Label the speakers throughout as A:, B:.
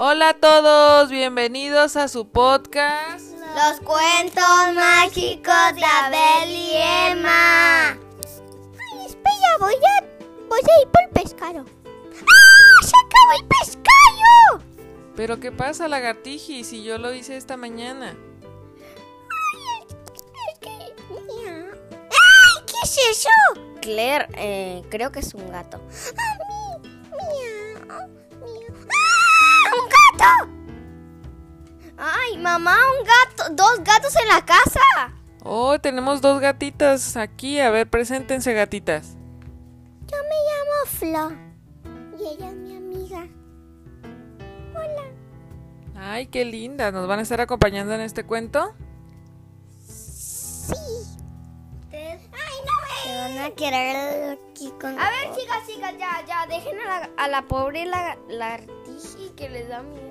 A: Hola a todos, bienvenidos a su podcast.
B: Los cuentos mágicos de Abel y Emma.
C: Ay, espera, voy a, voy a ir por el pescado. ¡Ah! ¡Se acabó el pescado!
A: ¿Pero qué pasa, lagartiji, si yo lo hice esta mañana?
C: Ay, es que... ¡Ay! ¿Qué es eso?
B: Claire, eh, creo que es un gato.
C: ¡Ah, gato!
B: Ay, mamá, un gato, dos gatos en la casa.
A: Oh, tenemos dos gatitas aquí. A ver, preséntense, gatitas.
C: Yo me llamo Flo. Y ella es mi amiga. Hola.
A: Ay, qué linda. ¿Nos van a estar acompañando en este cuento?
C: Sí.
B: Ustedes
C: Ay, no
B: se van a quedar aquí con... A ver, chicas, chicas, ya, ya, dejen a la, a la pobre la, lagartiji que les da miedo.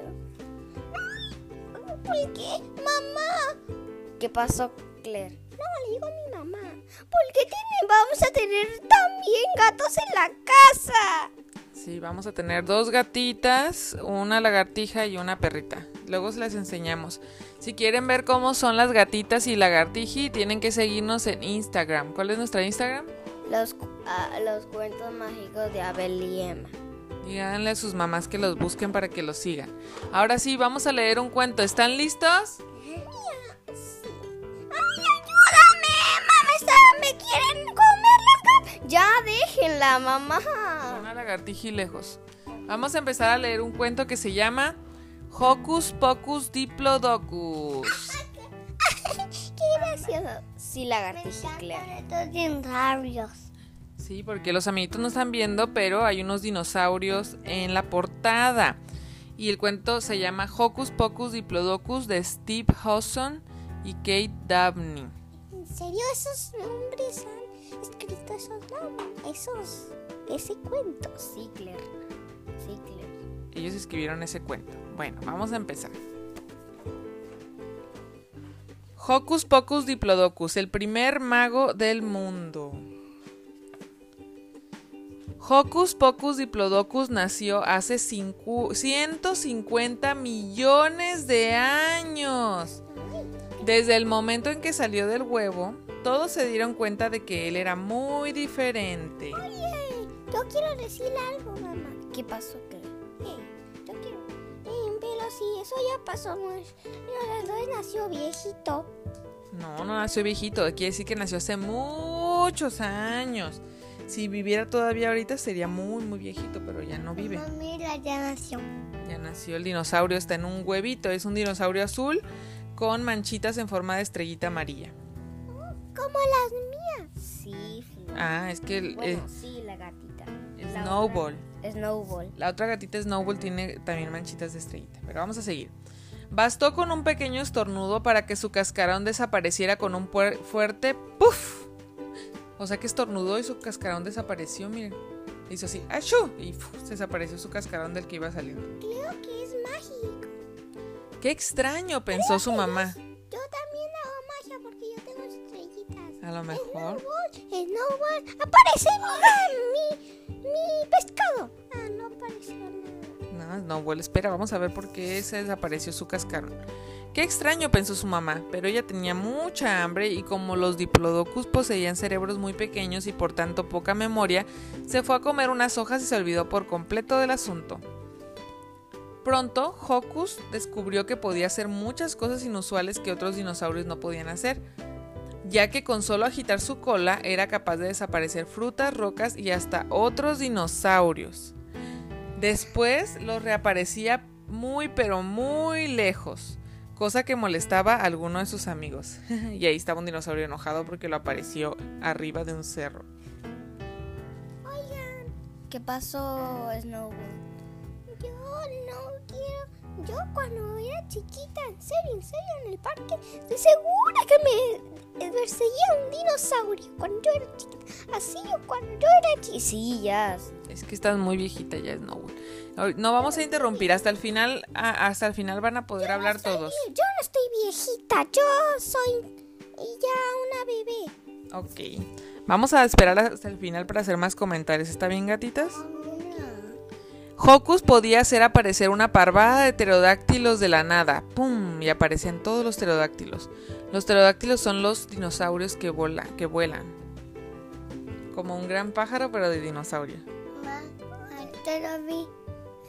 C: ¿Por qué? Mamá.
B: ¿Qué pasó, Claire?
C: No, le digo a mi mamá. ¿Por qué tiene- vamos a tener también gatos en la casa?
A: Sí, vamos a tener dos gatitas, una lagartija y una perrita. Luego se las enseñamos. Si quieren ver cómo son las gatitas y lagartiji, tienen que seguirnos en Instagram. ¿Cuál es nuestra Instagram?
B: Los, cu- ah, los cuentos mágicos de Abel y Emma.
A: Díganle a sus mamás que los busquen para que los sigan. Ahora sí, vamos a leer un cuento. ¿Están listos?
C: ¡Ay, ayúdame! ¡Mamá, está- me quieren comer las gatas!
B: Ya, déjenla, mamá.
A: Una lagartija y lejos. Vamos a empezar a leer un cuento que se llama Hocus Pocus Diplodocus.
C: ¡Qué gracioso!
B: Sí, lagartija,
C: dinosaurios.
A: Sí, porque los amiguitos no están viendo, pero hay unos dinosaurios en la portada. Y el cuento se llama Hocus Pocus Diplodocus de Steve Hawson y Kate Dabney.
C: ¿En serio esos nombres han escrito esos nombres? Esos... ese cuento.
B: Sí, Claire. Sí, Claire.
A: Ellos escribieron ese cuento. Bueno, vamos a empezar. Hocus Pocus Diplodocus, el primer mago del mundo. Hocus Pocus Diplodocus nació hace cincu- 150 millones de años. Desde el momento en que salió del huevo, todos se dieron cuenta de que él era muy diferente.
C: Oye, yo quiero decirle algo, mamá.
B: ¿Qué pasó, Claire?
C: Eh, yo quiero... Eh, pero si eso ya pasó, no. No, nació viejito.
A: No, no nació viejito. Quiere decir que nació hace muchos años. Si viviera todavía ahorita sería muy, muy viejito, pero ya no vive.
C: Mira, ya nació.
A: Ya nació el dinosaurio, está en un huevito. Es un dinosaurio azul con manchitas en forma de estrellita amarilla.
C: Como las mías.
B: Sí, Flor.
A: Ah, es que el,
B: Bueno,
A: eh,
B: sí, la gatita. La
A: Snowball.
B: otra- Snowball.
A: La otra gatita Snowball tiene también manchitas de estrellita. Pero vamos a seguir. Bastó con un pequeño estornudo para que su cascarón desapareciera con un fuerte ¡puf! O sea que estornudó y su cascarón desapareció, miren. Hizo así, ¡achú! Y desapareció su cascarón del que iba saliendo.
C: Creo que es mágico.
A: ¡Qué extraño! pensó su mamá.
C: Yo también hago magia porque yo tengo estrellitas.
A: A lo mejor.
C: Snowball. ¡Mira! Mi, mi pescado. Ah, no apareció nada.
A: No, Snowball, espera, vamos a ver por qué se desapareció su cascarón. Qué extraño, pensó su mamá, pero ella tenía mucha hambre y como los diplodocus poseían cerebros muy pequeños y por tanto poca memoria, se fue a comer unas hojas y se olvidó por completo del asunto. Pronto, Hocus descubrió que podía hacer muchas cosas inusuales que otros dinosaurios no podían hacer, ya que con solo agitar su cola era capaz de desaparecer frutas, rocas y hasta otros dinosaurios. Después los reaparecía muy pero muy lejos, cosa que molestaba a alguno de sus amigos. y ahí estaba un dinosaurio enojado porque lo apareció arriba de un cerro.
B: ¿Qué pasó, Snowball?
C: Yo no quiero. Yo cuando era chiquita, en serio, en serio, en el parque, estoy segura que me perseguía un dinosaurio cuando yo era chiquita. Así yo cuando yo era chiquita.
B: Sí, ya.
A: Es que estás muy viejita ya, Snowball. No vamos a interrumpir, hasta el final, ah, hasta el final van a poder hablar todos.
C: Yo no estoy viejita, yo soy ya una bebé.
A: Ok. Vamos a esperar hasta el final para hacer más comentarios. ¿Está bien, gatitas? Hocus podía hacer aparecer una parvada de pterodáctilos de la nada. ¡Pum! Y aparecían todos los pterodáctilos. Los pterodáctilos son los dinosaurios que, que vuelan. Como un gran pájaro, pero de dinosaurio.
C: Ma, te lo vi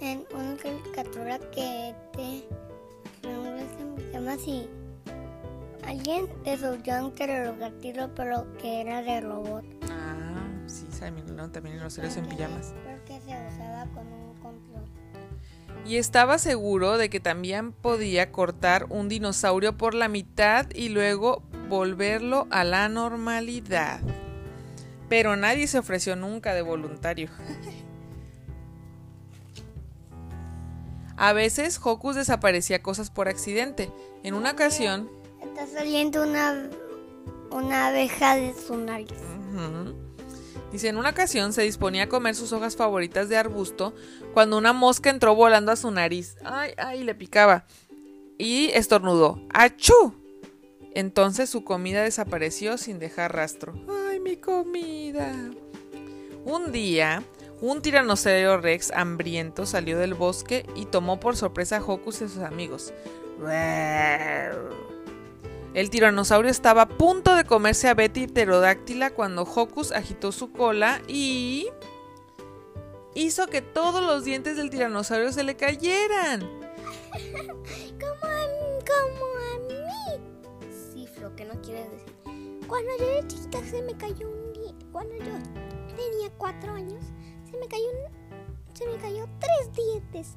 C: en una caricatura que te llama así. Alguien desarrolló un pterodáctilo, pero que era de robot.
A: Ah, sí, también en los seres en pijamas. Y estaba seguro de que también podía cortar un dinosaurio por la mitad y luego volverlo a la normalidad. Pero nadie se ofreció nunca de voluntario. A veces Hocus desaparecía cosas por accidente. En una ocasión...
C: Está saliendo una, una abeja de su nariz.
A: Dice, en una ocasión se disponía a comer sus hojas favoritas de arbusto cuando una mosca entró volando a su nariz. Ay, ay, le picaba. Y estornudó. ¡Achú! Entonces su comida desapareció sin dejar rastro. ¡Ay, mi comida! Un día, un tiranosaurio rex hambriento salió del bosque y tomó por sorpresa a Hocus y sus amigos. El tiranosaurio estaba a punto de comerse a Betty pterodáctila cuando Hocus agitó su cola y hizo que todos los dientes del tiranosaurio se le cayeran.
C: como, a, como a mí. Sí, Flo, ¿qué no quiere decir? Cuando yo era chiquita se me cayó un diente. Cuando yo tenía cuatro años se me cayó se me cayó tres dientes.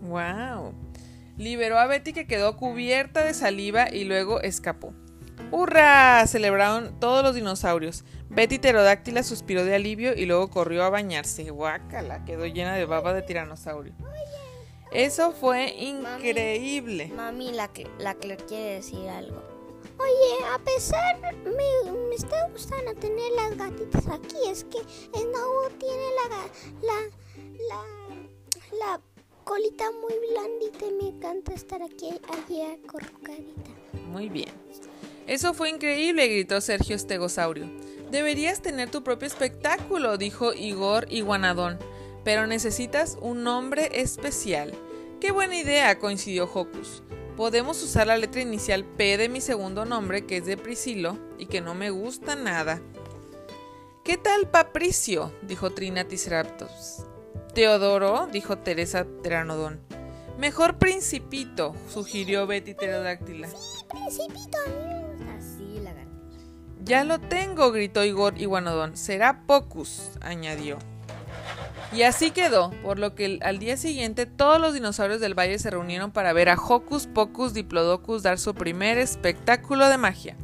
A: wow. Liberó a Betty que quedó cubierta de saliva y luego escapó. ¡Hurra! celebraron todos los dinosaurios. Betty pterodáctila suspiró de alivio y luego corrió a bañarse. Guácala, quedó llena de baba de tiranosaurio. Eso fue increíble.
B: Mami, la, que, la que quiere decir algo.
C: Oye, a pesar, me, me está gustando tener las gatitas aquí. Es que Snow tiene la, la, la, la colita muy blandita y me encanta estar aquí, allí acorrucadita.
A: Muy bien. Eso fue increíble, gritó Sergio Estegosaurio. Deberías tener tu propio espectáculo, dijo Igor Iguanadón. Pero necesitas un nombre especial. Qué buena idea, coincidió Hocus podemos usar la letra inicial P de mi segundo nombre, que es de Priscilo, y que no me gusta nada. ¿Qué tal Papricio? dijo Trina Triceratops. Teodoro, dijo Teresa Pteranodón. Mejor Principito, sugirió Betty Pterodáctila.
C: Sí, Principito,
B: Así, lagartija.
A: Ya lo tengo, gritó Igor Iguanodón. Será Pocus, añadió. Y así quedó, por lo que al día siguiente todos los dinosaurios del valle se reunieron para ver a Hocus Pocus Diplodocus dar su primer espectáculo de magia.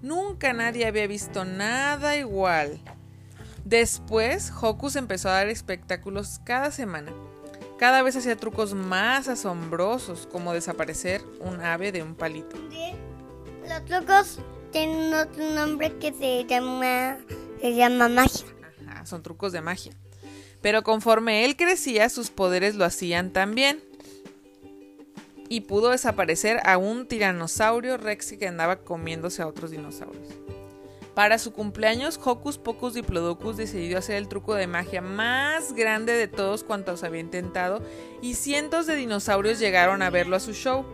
A: Nunca nadie había visto nada igual. Después, Hocus empezó a dar espectáculos cada semana. Cada vez hacía trucos más asombrosos, como desaparecer un ave de un palito.
C: Los trucos tienen otro nombre que se llama, se llama magia.
A: Ajá, son trucos de magia. Pero conforme él crecía, sus poderes lo hacían también. Y pudo desaparecer a un tiranosaurio rex que andaba comiéndose a otros dinosaurios. Para su cumpleaños, Hocus Pocus Diplodocus decidió hacer el truco de magia más grande de todos cuantos había intentado y cientos de dinosaurios llegaron a verlo a su show.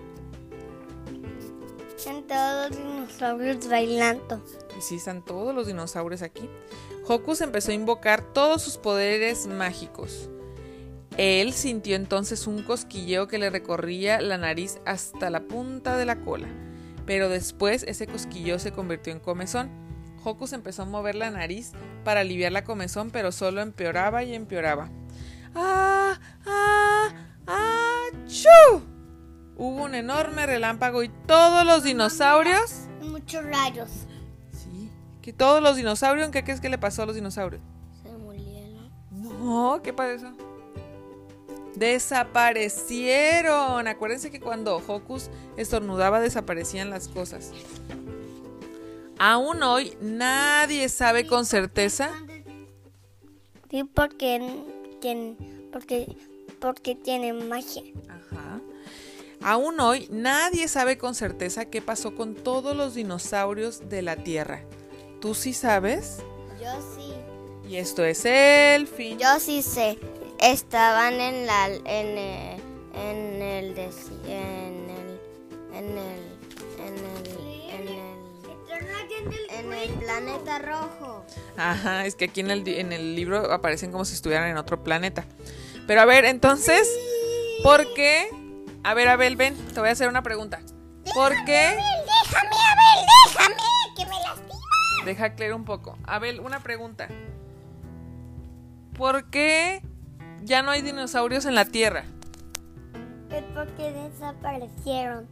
C: Están todos los dinosaurios bailando.
A: Y sí, están todos los dinosaurios aquí. Hocus empezó a invocar todos sus poderes mágicos. Él sintió entonces un cosquilleo que le recorría la nariz hasta la punta de la cola, pero después ese cosquilleo se convirtió en comezón. Hocus empezó a mover la nariz para aliviar la comezón, pero solo empeoraba y empeoraba. ¡Ah! ¡Ah! ¡Ah! ¡Chu! Hubo un enorme relámpago y todos los dinosaurios.
C: Muchos rayos.
A: Que todos los dinosaurios, ¿qué crees que le pasó a los dinosaurios?
B: Se murieron.
A: No, ¿qué pasó? Desaparecieron. Acuérdense que cuando Hocus estornudaba desaparecían las cosas. Aún hoy nadie sabe con certeza.
C: Sí, porque, porque, porque tiene magia.
A: Ajá. Aún hoy nadie sabe con certeza qué pasó con todos los dinosaurios de la Tierra. ¿Tú sí sabes?
C: Yo sí.
A: Y esto es el fin.
C: Yo sí sé.
B: estaban en la en, eh, en el en el en el en el planeta rojo.
A: Ajá, es que aquí en el, en el libro aparecen como si estuvieran en otro planeta. Pero a ver, entonces, ¿por qué? A ver, Abel, ven, te voy a hacer una pregunta. ¿Por qué?
C: Déjame, Abel, déjame, que me lastima.
A: Deja aclarar un poco. Abel, una pregunta. ¿Por qué ya no hay dinosaurios en la Tierra?
C: Es porque desaparecieron.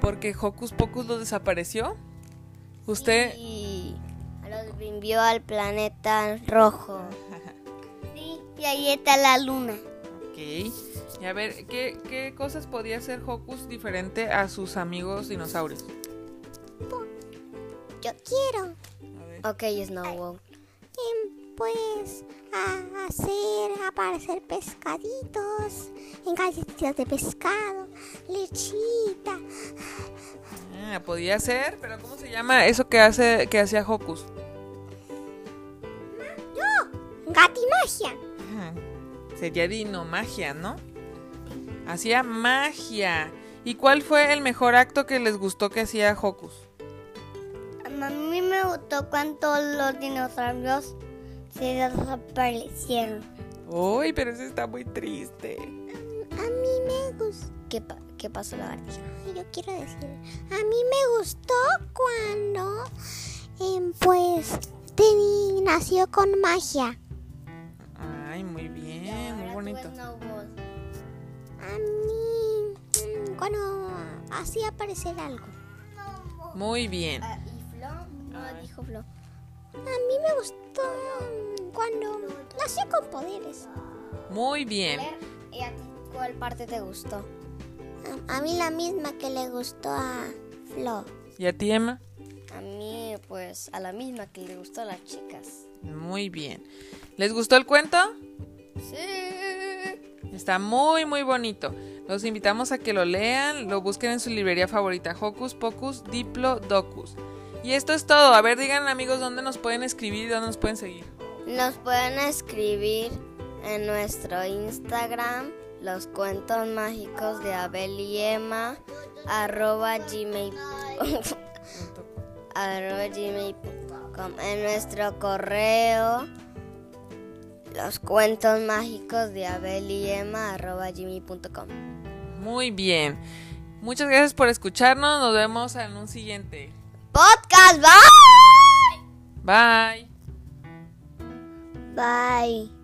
A: ¿Porque Hocus Pocus los desapareció? ¿Usted?
B: Y los envió al planeta rojo.
C: Sí, y ahí está la luna.
A: Ok. Y a ver, ¿qué, qué cosas podía hacer Hocus diferente a sus amigos dinosaurios?
C: Yo quiero.
B: Ok, Snowball.
C: pues, a hacer aparecer pescaditos en galletitas de pescado, lechita.
A: Podía ser, pero ¿cómo se llama eso que hace que hacía Hocus?
C: Gatimagia.
A: Ajá. Sería dinomagia, ¿no? Hacía magia. ¿Y cuál fue el mejor acto que les gustó que hacía Hocus?
C: A mí me gustó cuando los dinosaurios se desaparecieron.
A: Uy, pero eso está muy triste.
C: A mí me gustó.
B: ¿Qué, pa- qué pasó, la lagartija?
C: Yo quiero decir, a mí me gustó cuando, em, pues, Teddy nació con magia.
A: Ay, muy bien, muy bonito.
C: A mí, mm, cuando hacía aparecer algo.
A: Muy bien.
B: ¿Y Flo? No, dijo Flo.
C: A mí me gustó mm, cuando nació con poderes.
A: Muy bien.
B: ¿Y a ti cuál parte te gustó?
C: A, mí la misma que le gustó a Flo.
A: ¿Y a ti, Emma?
B: A mí, pues, a la misma que le gustó a las chicas.
A: Muy bien. ¿Les gustó el cuento?
B: Sí.
A: Está muy, muy bonito. Los invitamos a que lo lean, lo busquen en su librería favorita, Hocus Pocus Diplodocus. Y esto es todo. A ver, digan amigos dónde nos pueden escribir y dónde nos pueden seguir.
B: Nos pueden escribir en nuestro Instagram los cuentos mágicos de Abel y Emma arroba gmail arroba gmail.com en nuestro correo los cuentos mágicos de Abel y Emma arroba gmail.com
A: Muy bien. Muchas gracias por escucharnos. Nos vemos en un siguiente.
B: podcast bye
A: Bye.
C: Bye.